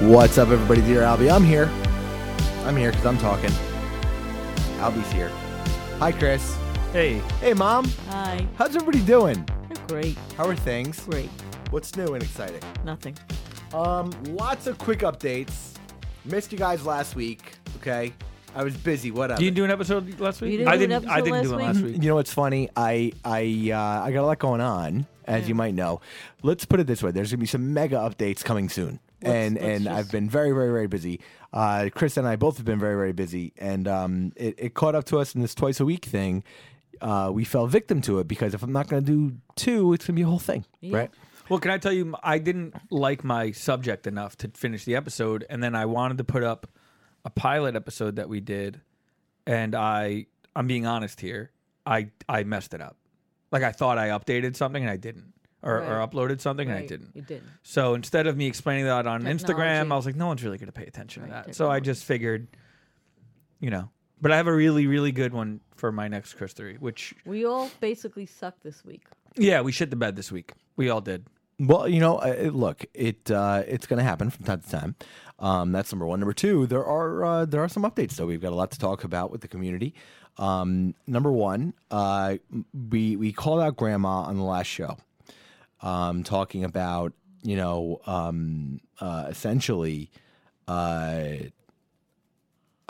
What's up, everybody? Dear Albie, I'm here. I'm here because I'm talking. Albie's here. Hi, Chris. Hey, Hey, Mom. Hi. How's everybody doing? Great. How are things? Great. What's new and exciting? Nothing. Um, lots of quick updates. Missed you guys last week. Okay, I was busy. Whatever. you didn't do an episode last week? You didn't I do an didn't. I episode didn't do last it week? last week. You know what's funny? I I uh, I got a lot going on, as you might know. Let's put it this way: there's gonna be some mega updates coming soon, Let's- and let's and just- I've been very very very busy. Uh, Chris and I both have been very very busy, and um, it, it caught up to us in this twice a week thing. Uh, we fell victim to it because if I'm not gonna do two, it's gonna be a whole thing, Yeah. right? Well, can I tell you, I didn't like my subject enough to finish the episode, and then I wanted to put up a pilot episode that we did, and I, I'm being honest here, I, I messed it up. Like I thought I updated something and I didn't, or, or uploaded something and I Right. didn't. You didn't. So instead of me explaining that on Instagram, Technology. I was like, no one's really going to pay attention to Right, that. So I just figured, you know, but I have a really, really good one for my next Chris three, which We all basically suck this week. yeah, we shit the bed this week. We all did. Well, you know, uh, it- look, it uh, it's going to happen from time to time. Um, that's number one. Number two, there are uh, there are some updates. though. we've got a lot to talk about with the community. Um, number one, uh, we we called out Grandma on the last show, um, talking about you know um, uh, essentially. Uh,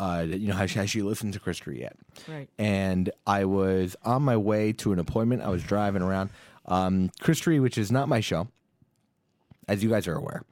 uh, you know, has she, has she listened to Chris yet? Right. and I was on my way to an appointment. I was driving around. Um, Chris Tree, which is not my show, as you guys are aware.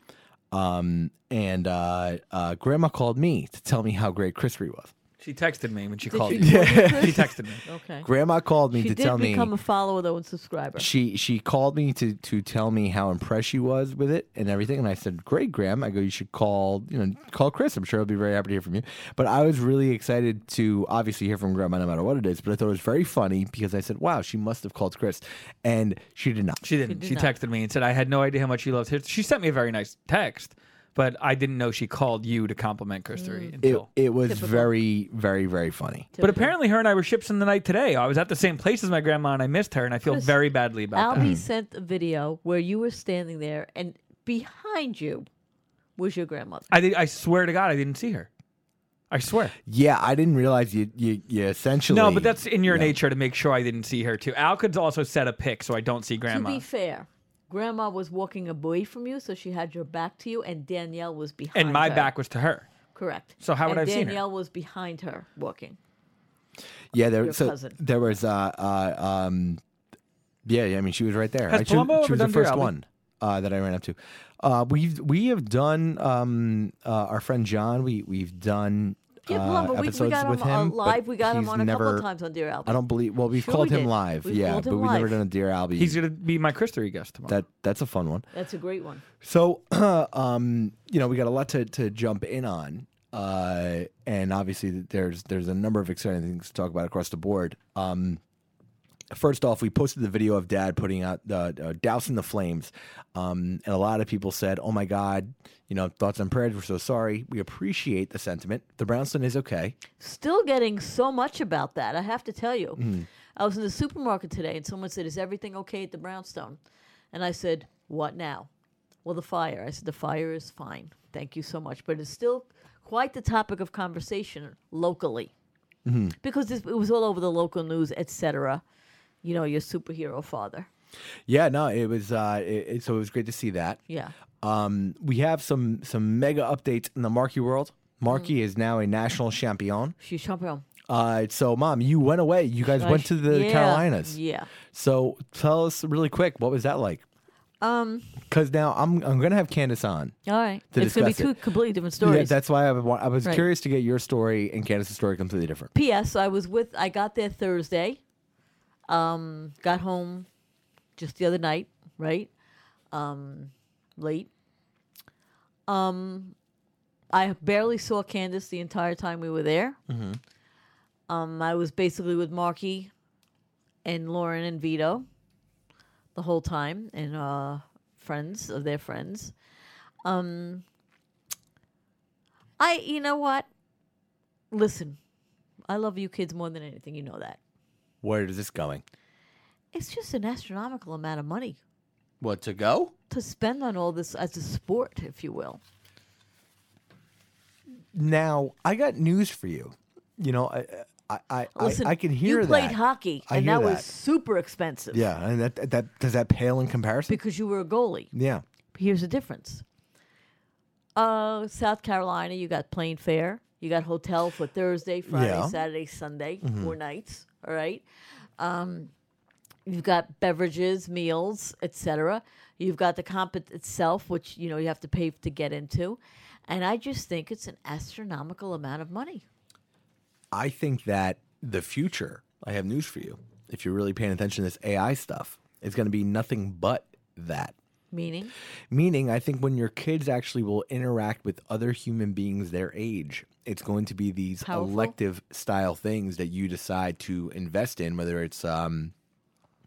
Um, and uh, uh, Grandma called me to tell me how great Chris Tree was. She texted me when she Did called she you. call you, She texted me. Okay. Grandma called me She to did tell become me a follower though and subscriber. she she called me to to tell me how impressed she was with it and everything and I said great Graham I go you should call you know call Chris I'm sure he'll be very happy to hear from you but I was really excited to obviously hear from Grandma no matter what it is but I thought it was very funny because I said wow she must have called Chris and she did not She didn't. did She, not. texted me and said I had no idea how much she loved his. She sent me a very nice text, but I didn't know she called you to compliment Chris three mm. it, until. it was Typical. very very very funny but apparently, her and I were ships in the night today. I was at the same place as my grandma, and I missed her, and I feel Chris, very badly about Albie that. sent a video where you were standing there and behind you was your grandmother. I did. I swear to God, I didn't see her. I swear. yeah I didn't realize you you, you essentially No, but that's in your Yeah. nature to make sure I didn't see her too. Al could also set a pic so I don't see grandma. To be fair, grandma was walking away from you, so she had your back to you, and Danielle was behind and my her. back was to her. Correct. So how would and I have seen her? Danielle was behind her walking. yeah there your so cousin. there was uh, uh um yeah yeah I mean she was right there Has I- she, was- she was the first Albie? one uh, that I ran up to uh, we've we have done um, uh, our friend John we we've done Yeah, uh, Palumbo, we, we episodes got with him, uh, him live. We got him on a never, couple of times on Dear Albie. I don't believe. Well, we've Sure called we him did. live, We've yeah, called but him we've never done a Dear Albie. He's gonna be my Chris three guest tomorrow. that that's a fun one. That's a great one. So, um, you know, we got a lot to, to jump in on, uh, and obviously there's there's a number of exciting things to talk about across the board. Um, first off, we posted the video of Dad putting out the uh, dousing the flames, um, and a lot of people said, "Oh my God." You know, thoughts and prayers. We're so sorry. We appreciate the sentiment. The brownstone is okay. Still getting so much about that. I have to tell you. Mm-hmm. I was in the supermarket today, and someone said, "Is everything okay at the brownstone?" And I said, "What now?" Well, the fire. I said, "The fire is fine. Thank you so much." But it's still quite the topic of conversation locally Mm-hmm. because this, it was all over the local news, etc. You know, your superhero father. Yeah, no, it was. Uh, it, it- so it was great to see that. Yeah. Um, we have some some mega updates in the Markie world. Markie is now a national champion. She's champion. Uh, so, mom, you went away. You guys I went to the yeah, Carolinas. Yeah. So, tell us really quick, what was that like? Um. Because now I'm I'm gonna have Candace on. All right. To it's going to be two it. completely different Yeah, stories. that's why I, wa- I was Right. curious to get your story and Candace's story completely different. P.S. I was with. I got there Thursday. Um, got home just the other night, right? Um, late. Um, I barely saw Candace the entire time we were there. Um, I was basically with Markie and Lauren and Vito the whole time, and uh, friends of their friends. Um, I, you know what? Listen, I love you kids more than anything. You know that. Where is this going? It's just an astronomical amount of money What to go? to spend on all this as a sport, if you will. Now I got news for you. You know, I I I, Listen, I, I can hear you played that. hockey, I and hear that, was super expensive. Yeah, and that that does that pale in comparison? because you were a goalie. yeah. Here's the difference. Uh, South Carolina, you got plane fare. You got hotel for Thursday, Friday, Yeah. Saturday, Sunday, four nights. All right. Um, you've got beverages, meals, etc. You've got the comp itself, which you know you have to pay to get into, and I just think it's an astronomical amount of money. I think that the future, I have news for you. If you're really paying attention to this AI stuff, it's going to be nothing but that. Meaning, Meaning, I think when your kids actually will interact with other human beings their age, it's going to be these Powerful. elective style things that you decide to invest in, whether it's, um,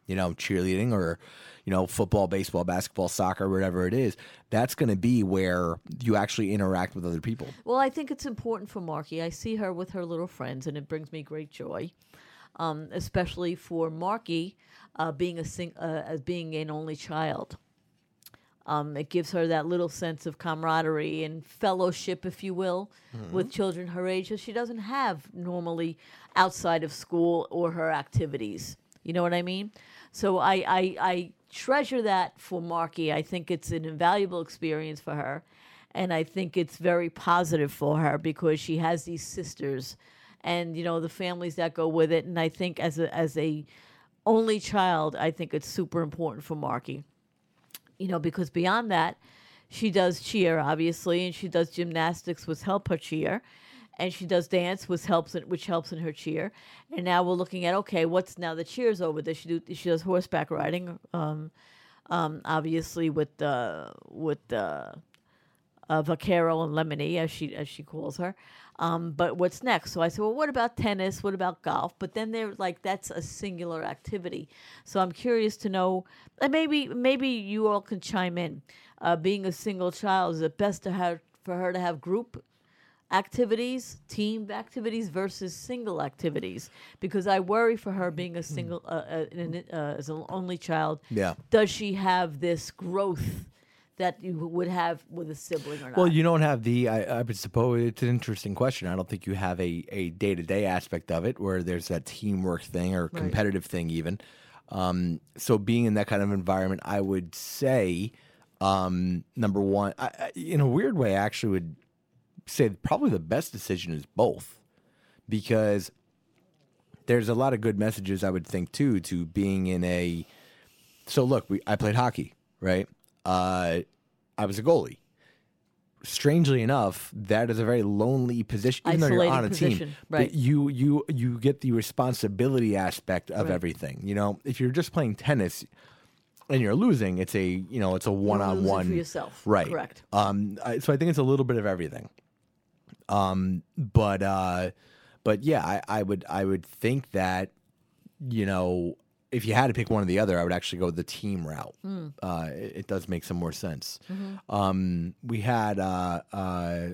you know, cheerleading or, you know, football, baseball, basketball, soccer, whatever it is. That's going to be where you actually interact with other people. Well, I think it's important for Markie. I see her with her little friends, and it brings me great joy, um, especially for Markie uh, being a sing- uh, as being an only child. Um, it gives her that little sense of camaraderie and fellowship, if you will, with children her age that she doesn't have normally outside of school or her activities. You know what I mean? So I, I, I treasure that for Markie. I think it's an invaluable experience for her. And I think it's very positive for her because she has these sisters and, you know, the families that go with it. And I think as a, as a only child, I think it's super important for Markie you know, because beyond that, she does cheer, obviously, and she does gymnastics, which help her cheer, and she does dance, which helps in, which helps in her cheer. And now we're looking at okay, what's now the cheers over? Does she do? She does horseback riding, um, um, obviously with the with the uh, Vaquero and Lemony, as she as she calls her. Um, but what's next? So I said, well, what about tennis? What about golf? But then they're like, that's a singular activity. So I'm curious to know, and maybe maybe you all can chime in. Uh, being a single child, is it best to have for her to have group activities, team activities versus single activities? Because I worry for her being a single, uh, uh, an- uh, as an only child. Yeah. Does she have this growth? That you would have with a sibling or not? Well, you don't have the. I, I would suppose it's an interesting question. I don't think you have a a day to day aspect of it where there's that teamwork thing or competitive thing even. Um, so being in that kind of environment, I would say, um, number one, I, I, in a weird way, I actually would say probably the best decision is both, because there's a lot of good messages I would think too to being in a. So look, we I played hockey, right? Uh, I was a goalie strangely enough, that is a very lonely position. Even though you're on a position, team, right. you you you get the responsibility aspect of Right. everything. You know, if you're just playing tennis and you're losing, it's a you know it's a one on one for yourself. right? Correct. Um, I, so I think it's a little bit of everything. Um, but uh, but yeah, I, I would I would think that you know if you had to pick one or the other, I would actually go the team route. Hmm. Uh, it, it does make some more sense. Mm-hmm. Um, we had uh, uh,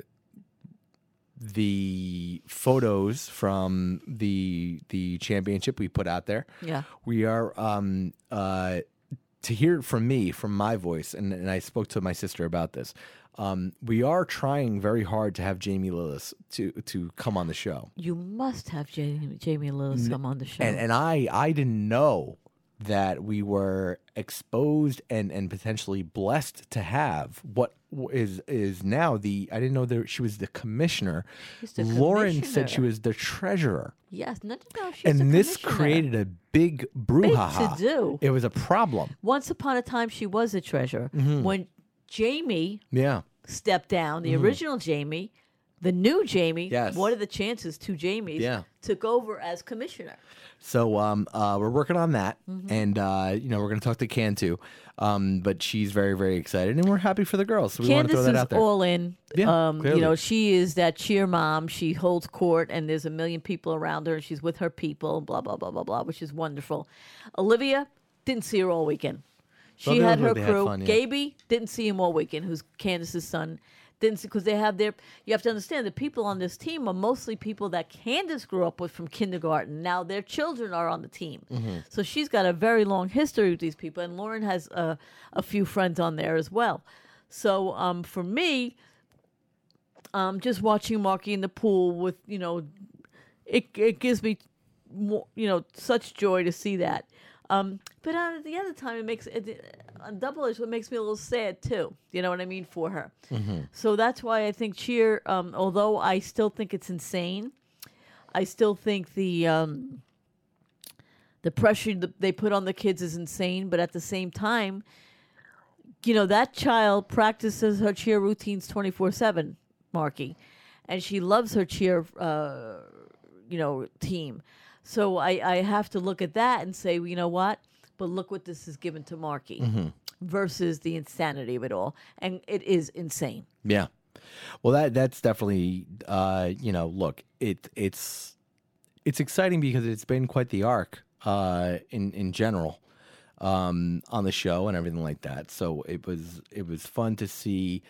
the photos from the the championship we put out there. Yeah. We are um, uh, to hear it from me, from my voice, and, and I spoke to my sister about this. Um, we are trying very hard to have Jamie Lillis to to come on the show. You must have Jamie, Jamie Lillis come on the show. and and I I didn't know that we were exposed and and potentially blessed to have what is is now the I didn't know that she was the commissioner. The Lauren said she was the treasurer, yes, no, no. She's and this created a big brouhaha. to-do. It was a problem. Once upon a time, she was a treasurer. Mm-hmm. When Jamie Yeah. stepped down, the Mm-hmm. original Jamie the new Jamie, Yes. what are the chances two Jamies Yeah. took over as commissioner? So um, uh, we're working on that, Mm-hmm. and uh, you know we're going to talk to Can too. Um, but she's very very excited, and we're happy for the girls. So we want to throw that is out there. all in. Yeah, um, you know, she is that cheer mom. She holds court, and there's a million people around her, and she's with her people. Blah blah blah blah blah, which is wonderful. Olivia didn't see her all weekend. She had her have had crew. fun, yeah. Gaby didn't see him all weekend. Who's Candace's son? Didn't see because they have their. You have to understand the people on this team are mostly people that Candace grew up with from kindergarten. Now their children are on the team, Mm-hmm. so she's got a very long history with these people, and Lauren has a, a few friends on there as well. So um, for me, um, just watching Markie in the pool with you know, it it gives me more you know such joy to see that. Um, but at the other time, it makes it on double edged. It makes me a little sad too. You know what I mean for her. So that's why I think cheer. Um, although I still think it's insane, I still think the um, the pressure that they put on the kids is insane. But at the same time, you know that child practices her cheer routines 24-7 markie and she loves her cheer uh, you know team so I, I have to look at that and say you know what but look what this is given to markie versus the insanity of it all and it is insane Yeah. Well, that that's definitely uh, you know, look, it it's it's exciting because it's been quite the arc uh, in in general um, on the show and everything like that. So it was it was fun to see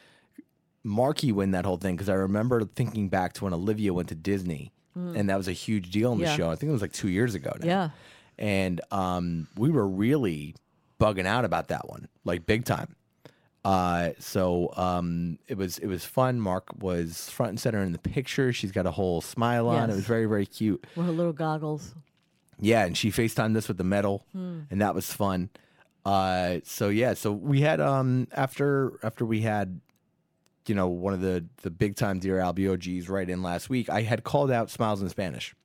Markie win that whole thing because I remember thinking back to when Olivia went to Disney and that was a huge deal in the Yeah. show. I think it was like two years ago now. Yeah. and um, we were really bugging out about that one, like big time. Uh, so um, it was it was fun. Mark was front and center in the picture. She's got a whole smile on. It was very very cute. with her little goggles Yeah, and she FaceTimed us with the medal, and that was fun. Uh, so yeah, so we had um after after we had, you know, one of the the big time Dear Albie OGs right in last week. I had called out Smiles in Spanish,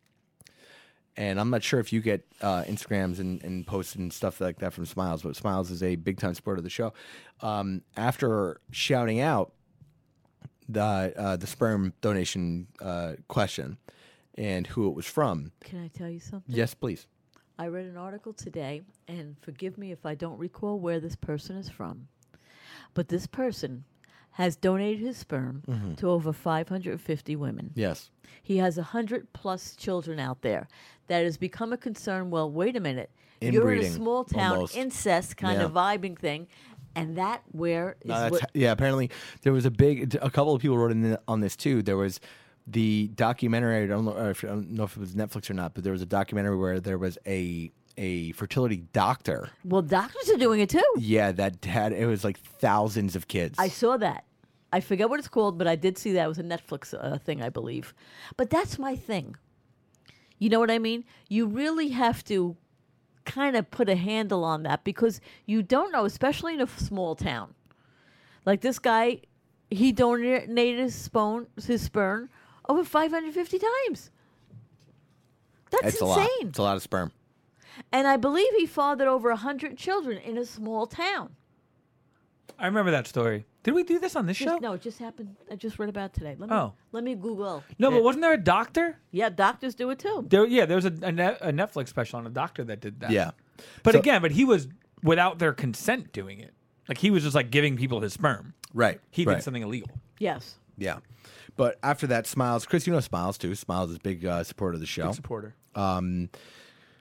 and I'm not sure if you get uh, Instagrams and, and posts and stuff like that from Smiles, but Smiles is a big time supporter of the show. Um, after shouting out the uh, the sperm donation uh, question and who it was from, can i tell you something yes, please. I read an article today, and forgive me if I don't recall where this person is from, but this person has donated his sperm Mm-hmm. to over 550 women. Yes. He has 100 plus children out there. That has become a concern. Well, wait a minute. You're in a Inbreeding, small town, almost. incest kind Yeah. of vibing thing, and that where is No, what, yeah, apparently there was a big. A couple of people wrote in on this too. There was the documentary. I don't know if, I don't know if it was Netflix or not, but there was a documentary where there was a a fertility doctor. well, doctors are doing it too. Yeah, that had it was like thousands of kids. I saw that. I forget what it's called, but I did see that. It was a Netflix uh, thing, I believe. But that's my thing. You know what I mean? You really have to kind of put a handle on that because you don't know, especially in a small town. Like this guy, he donated his sperm, his sperm over 550 times. That's it's a insane. It's a lot of sperm. And I believe he fathered over 100 children in a small town. I remember that story. Did we do this on this Just, show? no, it just happened. I just read about it today. Let me, Oh. let me Google. No, it. but wasn't there a doctor? Yeah, doctors do it too. There, yeah, there was a, a, Net- a Netflix special on a doctor that did that. Yeah, but So- again, but he was without their consent doing it. Like he was just like giving people his sperm. right. He right. did something illegal. Yes. Yeah, but after that, Smiles. Chris, you know Smiles too. Smiles is a big uh, supporter of the show. Big supporter. Um,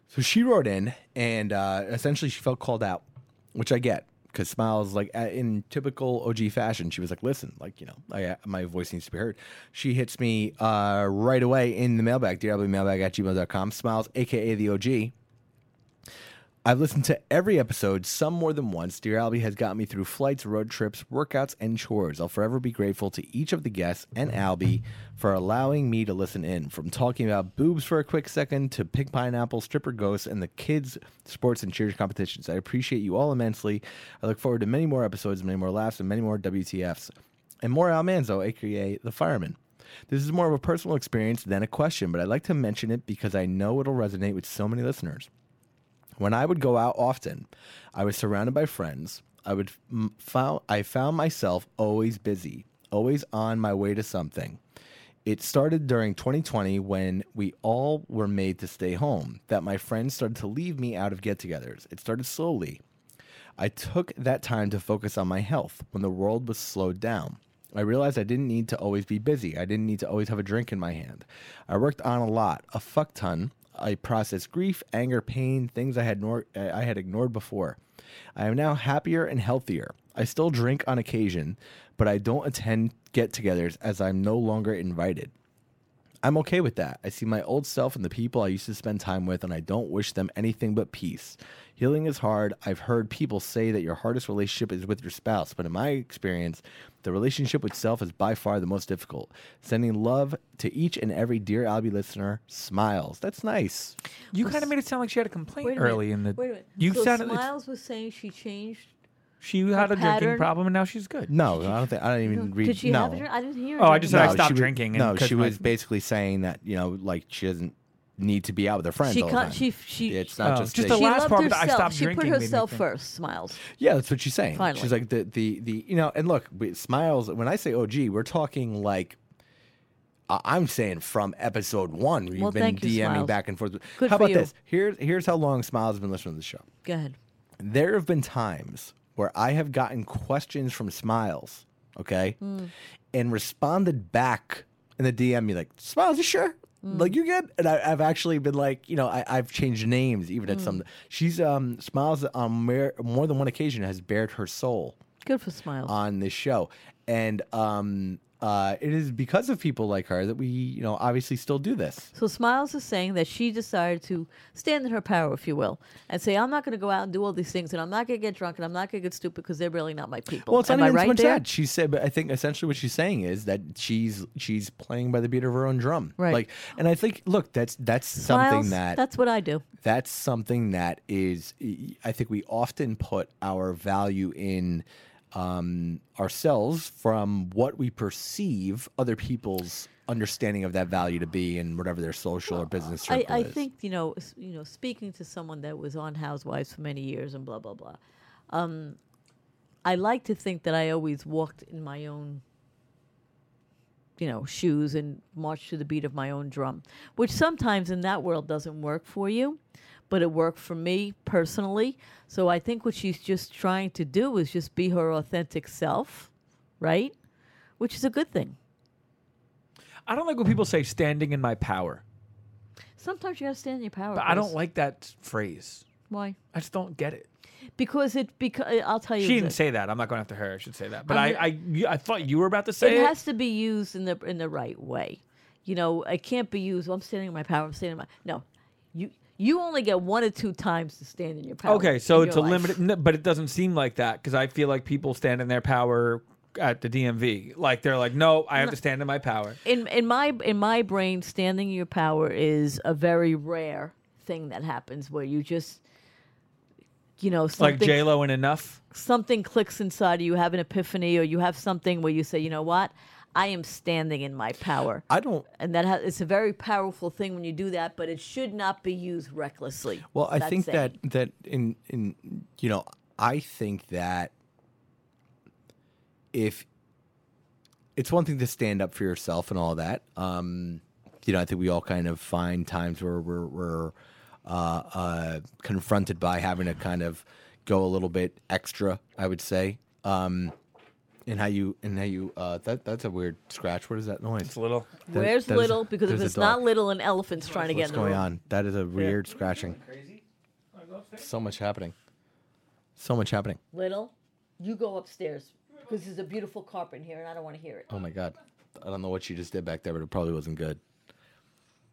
So she wrote in, and uh, essentially she felt called out, which I get because Smiles, like in typical OG fashion, she was like, "Listen, like you know, I, uh, my voice needs to be heard." She hits me uh, right away in the mailbag, drwmailbag at gmail.com. Smiles, aka the OG. I've listened to every episode, some more than once. Dear Albie has got me through flights, road trips, workouts, and chores. I'll forever be grateful to each of the guests and Albie for allowing me to listen in. From talking about boobs for a quick second to pig pineapple, stripper ghosts, and the kids' sports and cheers competitions. I appreciate you all immensely. I look forward to many more episodes, many more laughs, and many more WTFs. And more Al Manzo, aka the fireman. This is more of a personal experience than a question, but I'd like to mention it because I know it'll resonate with so many listeners. When I would go out often, I was surrounded by friends. I would found I found myself always busy, always on my way to something. It started during 2020 when we all were made to stay home, that my friends started to leave me out of get togethers. It started slowly. I took that time to focus on my health when the world was slowed down. I realized I didn't need to always be busy. I didn't need to always have a drink in my hand. I worked on a lot, a fuck ton. I processed grief, anger, pain, things I had nor- I had ignored before. I am now happier and healthier. I still drink on occasion, but I don't attend get-togethers as I'm no longer invited. I'm okay with that. I see my old self and the people I used to spend time with, and I don't wish them anything but peace. Healing is hard. I've heard people say that your hardest relationship is with your spouse, but in my experience, the relationship with self is by far the most difficult. Sending love to each and every Dear Albie listener. Smiles. That's nice. You kind of made it sound like she had a complaint Wait a minute. early in the. Wait a minute. You so sounded. it's- Smiles was saying she changed. She had a drinking pattern? problem and now she's good. No, I don't think I don't even read. Did she no. have it? I didn't hear. Oh, I just said I stopped she was- drinking. And no, 'cause she my- was basically saying that you know, like she doesn't need to be out with her friends She all the can't. time. She she. it's not Oh, just just that the she she- last loved part, but I herself. stopped she put drinking made me herself think- first. Smiles. Yeah, that's what she's saying. Finally. She's like the the the you know, and look, we- smiles. When I say oh, OG, we're talking like. I- I'm saying from episode one, where you've Well, been thank you, DMing Smiles. back and forth. Good how for about you. this? Here's here's how long Smiles has been listening to the show. Go ahead. There have been times where I have gotten questions from Smiles, okay, Hmm. and responded back in the DM, me like, Smiles, you sure? Hmm. Like you good? And I, I've actually been like, you know, I, I've changed names even at Hmm. some. She's um Smiles on more, more than one occasion has bared her soul Good for Smiles. on this show, and um uh it is because of people like her that we you know obviously still do this. So Smiles is saying that she decided to stand in her power, if you will, and say, "I'm not going to go out and do all these things, and I'm not going to get drunk, and I'm not going to get stupid because they're really not my people." Well, it's Am not I even right so much there? that she said, but I think essentially what she's saying is that she's she's playing by the beat of her own drum, Right. Like, and I think, look, that's that's Smiles, something that that's what I do. that's something that is I think we often put our value in um, ourselves from what we perceive other people's understanding of that value to be in whatever their social or business I, circle I is. think you know, you know, speaking to someone that was on Housewives for many years and blah blah blah. Um, I like to think that I always walked in my own, you know, shoes and marched to the beat of my own drum, which sometimes in that world doesn't work for you, but it worked for me personally. So I think what she's just trying to do is just be her authentic self, right? Which is a good thing. I don't like when people say standing in my power, Sometimes you got to stand in your power. but I don't like that phrase. why. I just don't get it. Because it because uh, I'll tell you. She didn't say that. I'm not going after her. I should say that. But I, I, I thought you were about to say it it. has to be used in the in the right way. You know, it can't be used. Well, I'm standing in my power. I'm standing in my no. You you only get one or two times to stand in your power. Okay, so it's a life. limited, but it doesn't seem like that because I feel like people stand in their power at the DMV. Like they're like, no, I have to stand in my power. In in my in my brain, standing in your power is a very rare thing that happens where you just. You know, something, Like J Lo and enough. something clicks inside you have an epiphany, or you have something where you say, you know what, I am standing in my power. I don't. and that ha- it's a very powerful thing when you do that, but it should not be used recklessly. Well, I think that that in in you know I think that if it's one thing to stand up for yourself and all that, um, you know, I think we all kind of find times where we're we're uh, uh, confronted by having to kind of go a little bit extra. I would say. Um, and how you and how you uh, that that's a weird scratch. What is that noise? It's a little. That- Where's that is- little? Because if it's not little, an elephant's trying to get What's in the going room. on? That is a weird scratching. Crazy. So much happening. So much happening. Little, you go upstairs because there's a beautiful carpet in here, and I don't want to hear it. Oh my god. I don't know what she just did back there, but it probably wasn't good.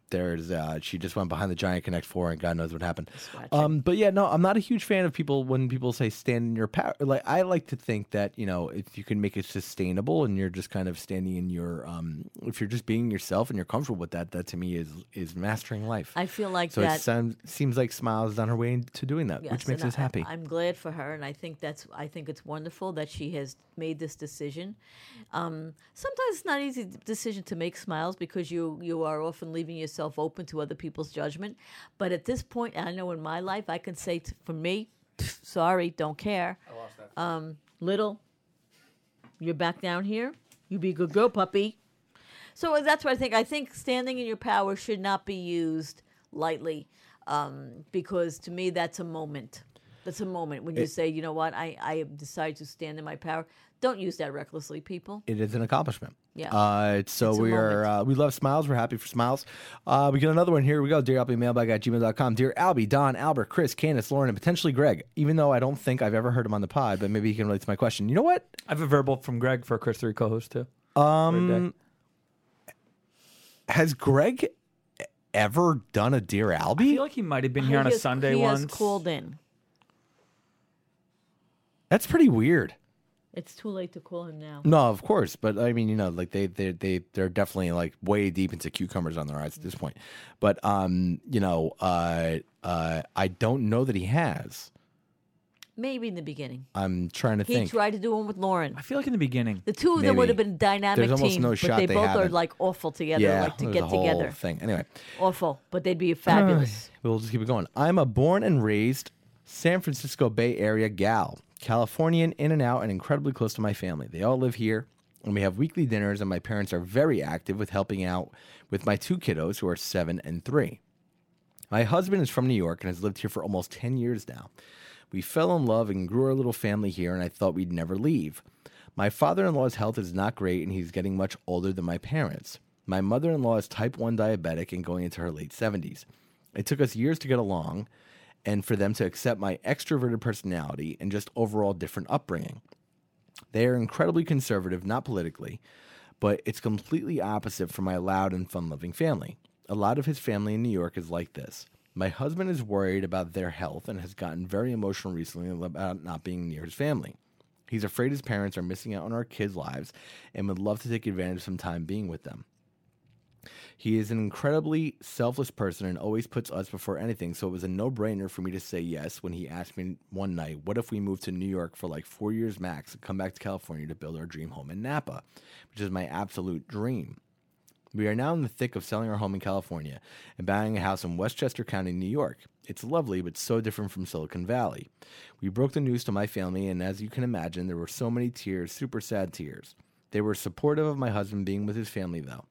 There's uh she just went behind the giant connect four and God knows what happened. Um but yeah, no, I'm not a huge fan of people when people say stand in your power. Like I like to think that, you know, if you can make it sustainable and you're just kind of standing in your um if you're just being yourself and you're comfortable with that, that to me is is mastering life. I feel like so that. it sounds, seems like Smiles is on her way to doing that, Yes, which makes us I- happy. I'm glad for her, and I think that's I think it's wonderful that she has made this decision. Um, sometimes it's not easy decision to make smiles because you you are often leaving yourself open to other people's judgment. But at this point, I know in my life, I can say t- for me, sorry, don't care. Um, little, you're back down here. You be a good girl, puppy. So that's what I think. I think standing in your power should not be used lightly, um, because to me that's a moment. That's a moment when you say, you know what, I I decide to stand in my power. Don't use that recklessly, people. it is an accomplishment. Yeah. Uh, so It's we are uh, we love smiles. We're happy for smiles. Uh, we got another one here. We go. Dear Albie mailbag at gmail.com. Dear Albie, Don, Albert, Chris, Candace, Lauren, and potentially Greg. Even though I don't think I've ever heard him on the pod, but maybe he can relate to my question. You know what? I have a verbal from Greg for Chris three co-host too. Um, has Greg ever done a Dear Albie? I feel like he might have been here on He a has- Sunday he once. has called in. That's pretty weird. It's too late to call him now. No, of course, but I mean, you know, like they they they they're definitely like way deep into cucumbers on their eyes at this point. But um, you know, uh, uh, I don't know that he has. Maybe in the beginning. I'm trying to think. He think. tried to do one with Lauren. I feel like in the beginning. The two of them would Maybe. have been a dynamic There's almost team, no but shot they they both are haven't. like awful together, yeah, like to there's get a whole together. thing. Anyway, Awful, but they'd be fabulous. we'll just keep it going. I'm a born and raised San Francisco Bay Area gal, Californian, in and out, and incredibly close to my family. They all live here, and we have weekly dinners. And my parents are very active with helping out with my two kiddos, who are seven and three. My husband is from New York and has lived here for almost 10 years now. We fell in love and grew our little family here, and I thought we'd never leave. My father in law's health is not great, and he's getting much older than my parents. My mother in law is type 1 diabetic and going into her late 70s. It took us years to get along and for them to accept my extroverted personality and just overall different upbringing. They are incredibly conservative, not politically, but it's completely opposite from my loud and fun loving family. A lot of his family in New York is like this. My husband is worried about their health and has gotten very emotional recently about not being near his family. He's afraid his parents are missing out on our kids' lives and would love to take advantage of some time being with them. He is an incredibly selfless person and always puts us before anything, so it was a no brainer for me to say yes when he asked me one night, What if we moved to New York for like four years max and come back to California to build our dream home in Napa, which is my absolute dream. We are now in the thick of selling our home in California and buying a house in Westchester County, New York. It's lovely, but so different from Silicon Valley. We broke the news to my family, and as you can imagine, there were so many tears, super sad tears. They were supportive of my husband being with his family, though.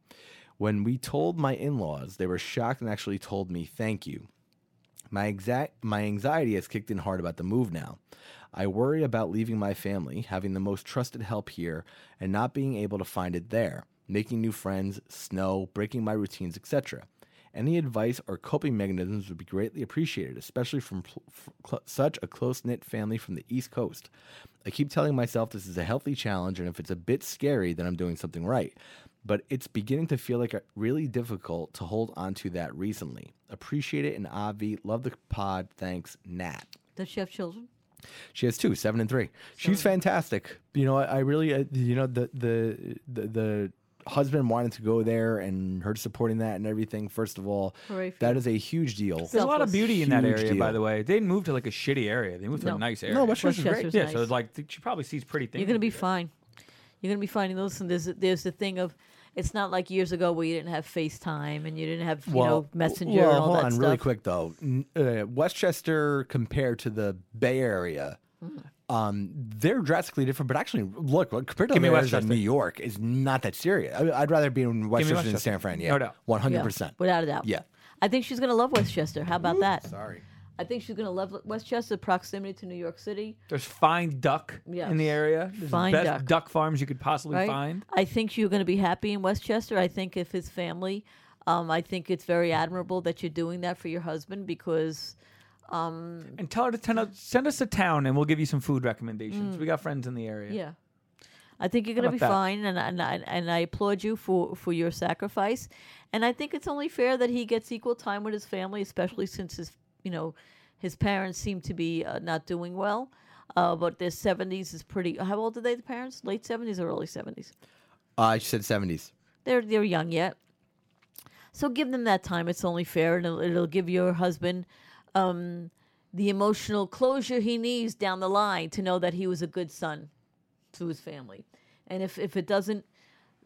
When we told my in laws, they were shocked and actually told me thank you. My exact my anxiety has kicked in hard about the move now. I worry about leaving my family, having the most trusted help here, and not being able to find it there, making new friends, snow, breaking my routines, etc. Any advice or coping mechanisms would be greatly appreciated, especially from pl- cl- such a close knit family from the East Coast. I keep telling myself this is a healthy challenge, and if it's a bit scary, then I'm doing something right. But it's beginning to feel like a, really difficult to hold on to that recently. Appreciate it, and Albie, love the pod. Thanks, Nat. Does she have children? She has two, seven and three. She's fantastic. You know, I, I really, uh, you know, the, the the the husband wanted to go there and her supporting that and everything. First of all, Hooray for that you. is a huge deal. There's a lot of beauty in that Huge area, by the way. They didn't move to like a shitty area. They moved to a nice area. No, Westchester's great. Westchester's yeah, nice. so it's like th- she probably sees pretty things. You're gonna be there. fine. You're gonna be fine. And listen, there's there's the thing of it's not like years ago where you didn't have FaceTime and you didn't have you know Messenger well, and all hold that on, stuff. really quick though. Uh, Westchester compared to the Bay Area, Mm. um, they're drastically different. But actually, look, compared to Give me the of New York, is not that serious. I, I'd rather be in Westchester, than Westchester. San Fran. Yeah, No doubt. one hundred percent, without a doubt. Yeah. I think she's gonna love Westchester. How about that? Sorry. I think she's gonna love Westchester. Proximity to New York City, There's fine duck in the area. There's Fine the best duck. farms you could possibly right? find. I think you're gonna be happy in Westchester. I think if his family, um, I think it's very admirable that you're doing that for your husband because And tell her to send us, send us a town, and we'll give you some food recommendations. We got friends in the area. Mm. Yeah. I think you're going to be that? fine, and, and, I- and I applaud you for, for your sacrifice. And I think it's only fair that he gets equal time with his family, especially since his, you know, his parents seem to be uh, not doing well. Uh, but their 70s is pretty. How old are they, the parents? Late 70s or early 70s? Uh, she said seventies. They're they're young yet. So give them that time. It's only fair, and it'll, it'll give your husband um, the emotional closure he needs down the line to know that he was a good son to his family. And if, if it doesn't,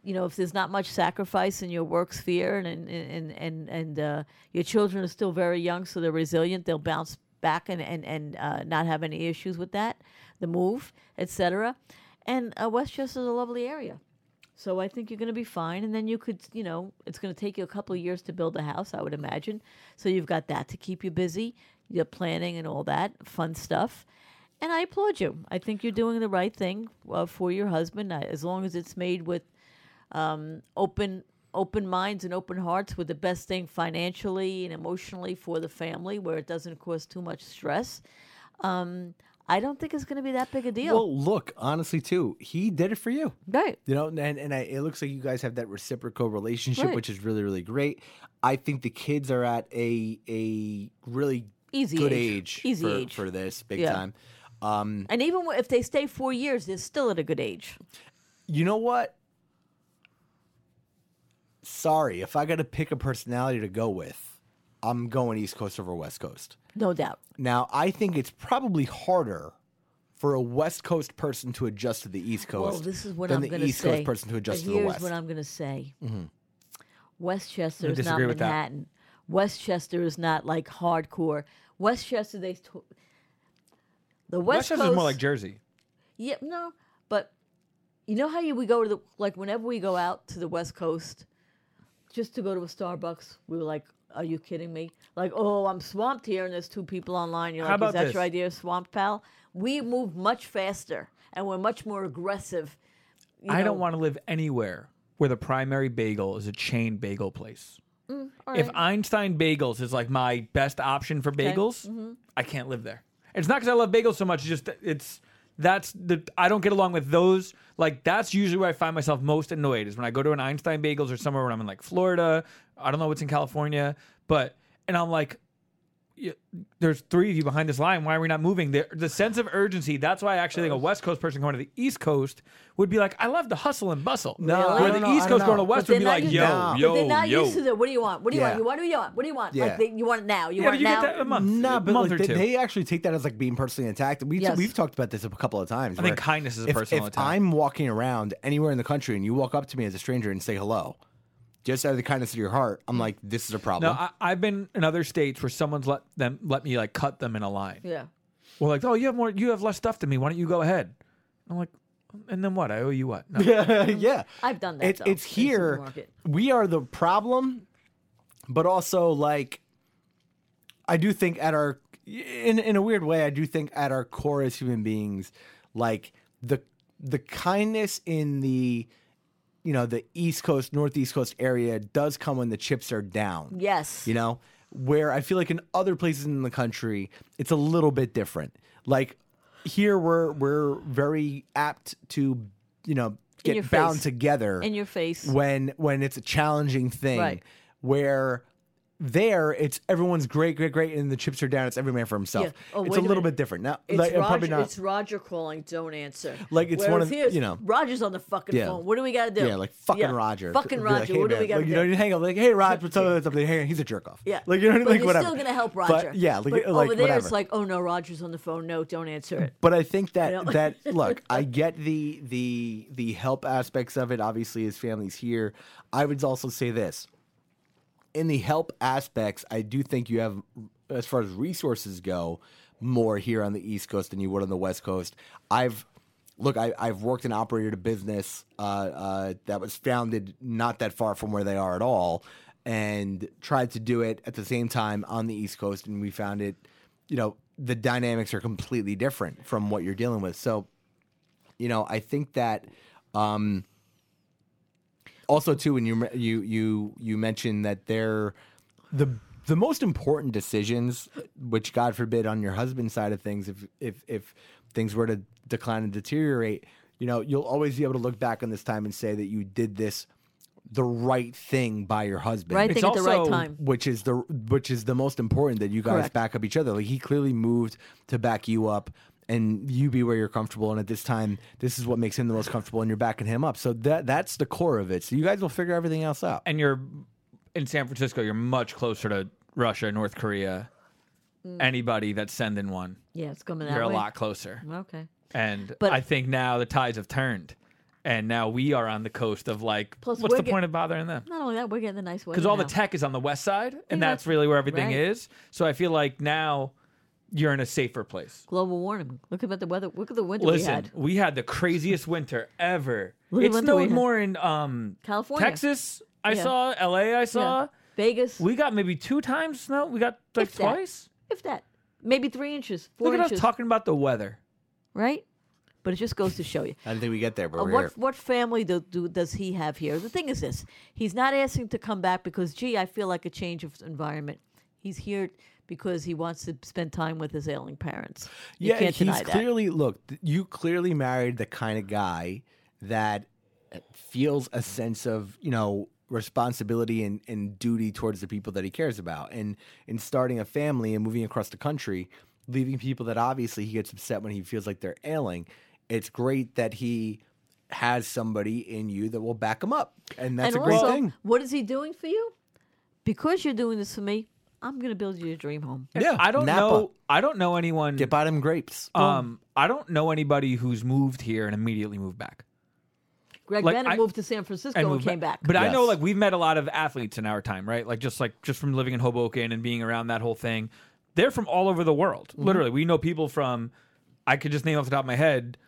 you know, if there's not much sacrifice in your work sphere, and and and and, and uh, your children are still very young, so they're resilient, they'll bounce back and and and uh, not have any issues with that, the move, etc. And uh, Westchester's a lovely area. So I think you're going to be fine. And then you could, you know, it's going to take you a couple of years to build a house, I would imagine. So you've got that to keep you busy, your planning and all that fun stuff. And I applaud you. I think you're doing the right thing uh, for your husband, as long as it's made with um, open open minds and open hearts with the best thing financially and emotionally for the family, where it doesn't cause too much stress. Um, I don't think it's going to be that big a deal. Well, look, honestly, too, he did it for you. right. You know, and and I, it looks like you guys have that reciprocal relationship, Right. which is really really great. I think the kids are at a a really Easy good age. age, Easy for, age. for this big Yeah. time. Um, And even if they stay four years, they're still at a good age. you know what? Sorry, if I got to pick a personality to go with, I'm going East Coast over West Coast. No doubt. Now, I think it's probably harder for a West Coast person to adjust to the East Coast Well, this is what than I'm the going to East say. Coast person to adjust but to the West. here's what I'm going to say. Mm-hmm. Westchester is not disagree with that. Manhattan. Westchester is not like hardcore. Westchester, they to- the West Westchester's Coast more like Jersey. Yeah, no, but you know how you we go to the like whenever we go out to the West Coast, just to go to a Starbucks, we were like, "Are you kidding me?" Like, "Oh, I'm swamped here, and there's two people online." You're How like, "Is that this? your idea, swamp pal?" We move much faster, and we're much more aggressive. you I know. don't want to live anywhere where the primary bagel is a chain bagel place. All If right. Einstein Bagels is like my best option for bagels, Mm-hmm. I can't live there. It's not because I love bagels so much. It's just it's that's the I don't get along with those. Like that's usually where I find myself most annoyed is when I go to an Einstein Bagels or somewhere when I'm in like Florida. I don't know what's in California, but and I'm like. "Y- There's three of you behind this line. Why are we not moving? The, the sense of urgency. That's why I actually think a West Coast person going to the East Coast would be like, I love the hustle and bustle. No, Really? I where don't the know, East Coast going to. West would be they're like, not yo, used- yo, but they're not yo. used to that. What do you want? What do you Yeah. want? You want? What do you want? What do you want? Yeah. Like they, you want it now? You Yeah, want but it you now? get that a month, Nah, a but month like, or they, two. they actually take that as like being personally attacked. We, Yes. We've talked about this a couple of times. I think kindness is a if, personal if attack. I'm walking around anywhere in the country and you walk up to me as a stranger and say hello, just out of the kindness of your heart, I'm mm. like, this is a No, problem. I, I've been in other states where someone's let them let me like cut them in a line. Yeah. Well, like, oh, you have more, you have less stuff than me. Why don't you go ahead? I'm like, and then what? I owe you what? No. yeah. I've done that. It's it's here. We are the problem, but also like I do think at our in in a weird way, I do think at our core as human beings, like the the kindness in the you know the East Coast, Northeast Coast area does come when the chips are down. Yes. You know, where I feel like in other places in the country, it's a little bit different. Like here, we're we're very apt to, you know, get bound face. together In your face. when when it's a challenging thing. Right. Where there, it's everyone's great, great, great, and the chips are down. It's every man for himself. Yeah. Oh, it's a a little bit different now. It's like, Roger. probably not. It's Roger calling. Don't answer. Like, it's one of- you know. Roger's on the fucking Yeah. phone. What do we got to do? yeah, like fucking Yeah. Roger. Fucking Be like, Roger. hey, what do we got to like, do? You know, you hang up like, hey, Roger, what's up? Something. Hey, he's a jerk off. Yeah. like you know, but like you're whatever. still gonna help But, Roger. yeah, like, But like over there, whatever. it's like, oh no, Roger's on the phone. No, don't answer it. But I think that know? that look, I get the the the help aspects of it. Obviously, his family's here. I would also say this: in the help aspects, I do think you have, as far as resources go, more here on the East Coast than you would on the West Coast. I've look, I, I've worked and operated a business uh, uh, that was founded not that far from where they are at all, and tried to do it at the same time on the East Coast, and we found it, you know, the dynamics are completely different from what you're dealing with. So, you know, I think that. Um, also, too, when you you you you mentioned that they're the the most important decisions, which God forbid on your husband's side of things, if if if things were to decline and deteriorate, you know, you'll always be able to look back on this time and say that you did this the right thing by your husband Right It's thing at the right time. which is the which is the most important that you guys Correct. back up each other. Like he clearly moved to back you up and you be where you're comfortable. And at this time, this is what makes him the most comfortable, and you're backing him up. So that that's the core of it. So you guys will figure everything else out. and you're in San Francisco, you're much closer to Russia, North Korea. Mm. Anybody that's sending one, Yeah, it's coming that you're a lot closer. Okay. And But- I think now the tides have turned, and now we are on the coast of like, Plus, what's the get- point of bothering them? Not only that, we're getting the nice weather Because all the tech is on the west side, and Yeah, that's really where everything right. is. So I feel like now you're in a safer place. Global warming. Look at the weather. Look at the winter Listen, we had. the craziest winter ever. Look at it snowed more in um, California. Texas. I Yeah. saw L.A. I saw. Yeah. Vegas. We got maybe two times snow. We got like If that. twice. if that. Maybe three inches, four Look at inches. us talking about the weather. right? But it just goes to show you. I don't think we get there, but Uh, we're what here. what family do, do does he have here? The thing is this: he's not asking to come back because, gee, I feel like a change of environment. He's here because he wants to spend time with his ailing parents. You yeah, he's clearly look. You clearly married the kind of guy that uh, feels a sense of you know responsibility and, and duty towards the people that he cares about, and in starting a family and moving across the country, leaving people that obviously he gets upset when he feels like they're ailing. It's great that he has somebody in you that will back him up, and that's and a great thing. what is he doing for you? Because you're doing this for me, I'm going to build you a dream home. Yeah, I don't Napa. know. I don't know anyone. Get by them grapes. Um, I don't know anybody who's moved here and immediately moved back. Greg like, Bennett I- moved to San Francisco and, moved came back. But I know like we've met a lot of athletes in our time, right? Like just like just from living in Hoboken and being around that whole thing. They're from all over the world. Mm-hmm. Literally, we know people from I could just name off the top of my head,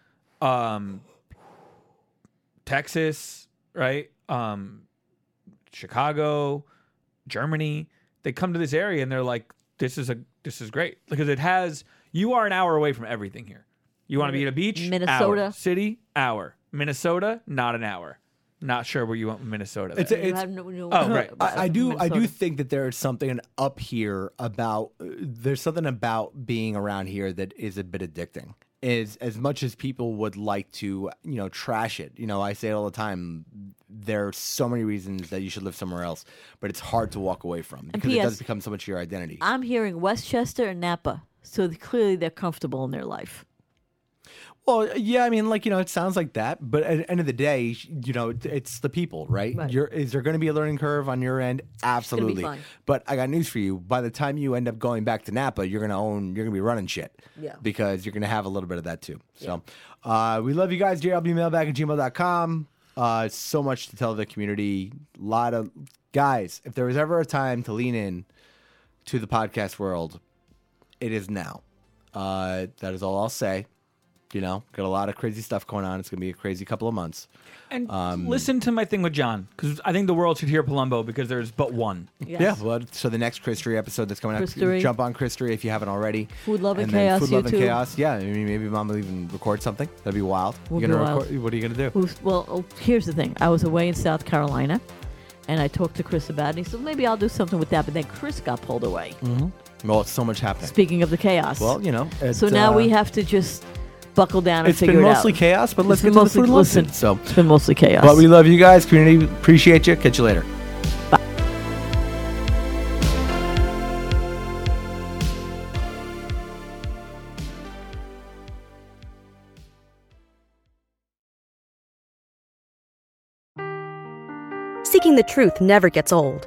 um, Texas, right? Um, Chicago, Germany. They come to this area and they're like, "This is a this is great because it has you are an hour away from everything here. You want to be at a beach, Minnesota. hour. city, hour. Minnesota, not an hour. Not sure where you went with Minnesota. It's then. a- You no- no- Oh, right. I, I do. I do think that there is something up here about. uh, There's something about being around here that is a bit addicting. Is as much as people would like to, you know, trash it. You know, I say it all the time. There are so many reasons that you should live somewhere else, but it's hard to walk away from because it does become so much of your identity. I'm hearing Westchester and Napa, so clearly they're comfortable in their life. Well, yeah, I mean, like you know, it sounds like that, but at the end of the day, you know, it's the people, right? Right. You're, is there going to be a learning curve on your end? Absolutely. But I got news for you. By the time you end up going back to Napa, you're going to own, you're going to be running shit. Yeah. Because you're going to have a little bit of that too. So, uh, we love you guys. DearAlbieMailbag at gmail.com. Uh, so much to tell the community. A lot of guys. If there was ever a time to lean in to the podcast world, it is now. Uh, that is all I'll say. You know, got a lot of crazy stuff going on. It's gonna be a crazy couple of months. and um, listen to my thing with John because I think the world should hear Palumbo because there's but one. Yes. Yeah. Well, so the next Christery episode that's coming Christery. out, jump on Christery if you haven't already. Food, Love, and then Chaos Food, Love, and YouTube. Chaos. Yeah. I mean, maybe Mom will even record something. That'd be wild. Would you be gonna wild. record? What are you gonna do? Well, oh, here's the thing. I was away in South Carolina, and I talked to Chris about it. And he said, maybe I'll do something with that. But then Chris got pulled away. Well, it's so much happening. Speaking of the chaos. Well, you know. It's, so now uh, we have to just buckle down and It's figure been It's been mostly chaos, but let's It's get been to the food listen. listen. So, It's been mostly chaos. but we love you guys, community. Appreciate you. Catch you later. Seeking the truth never gets old.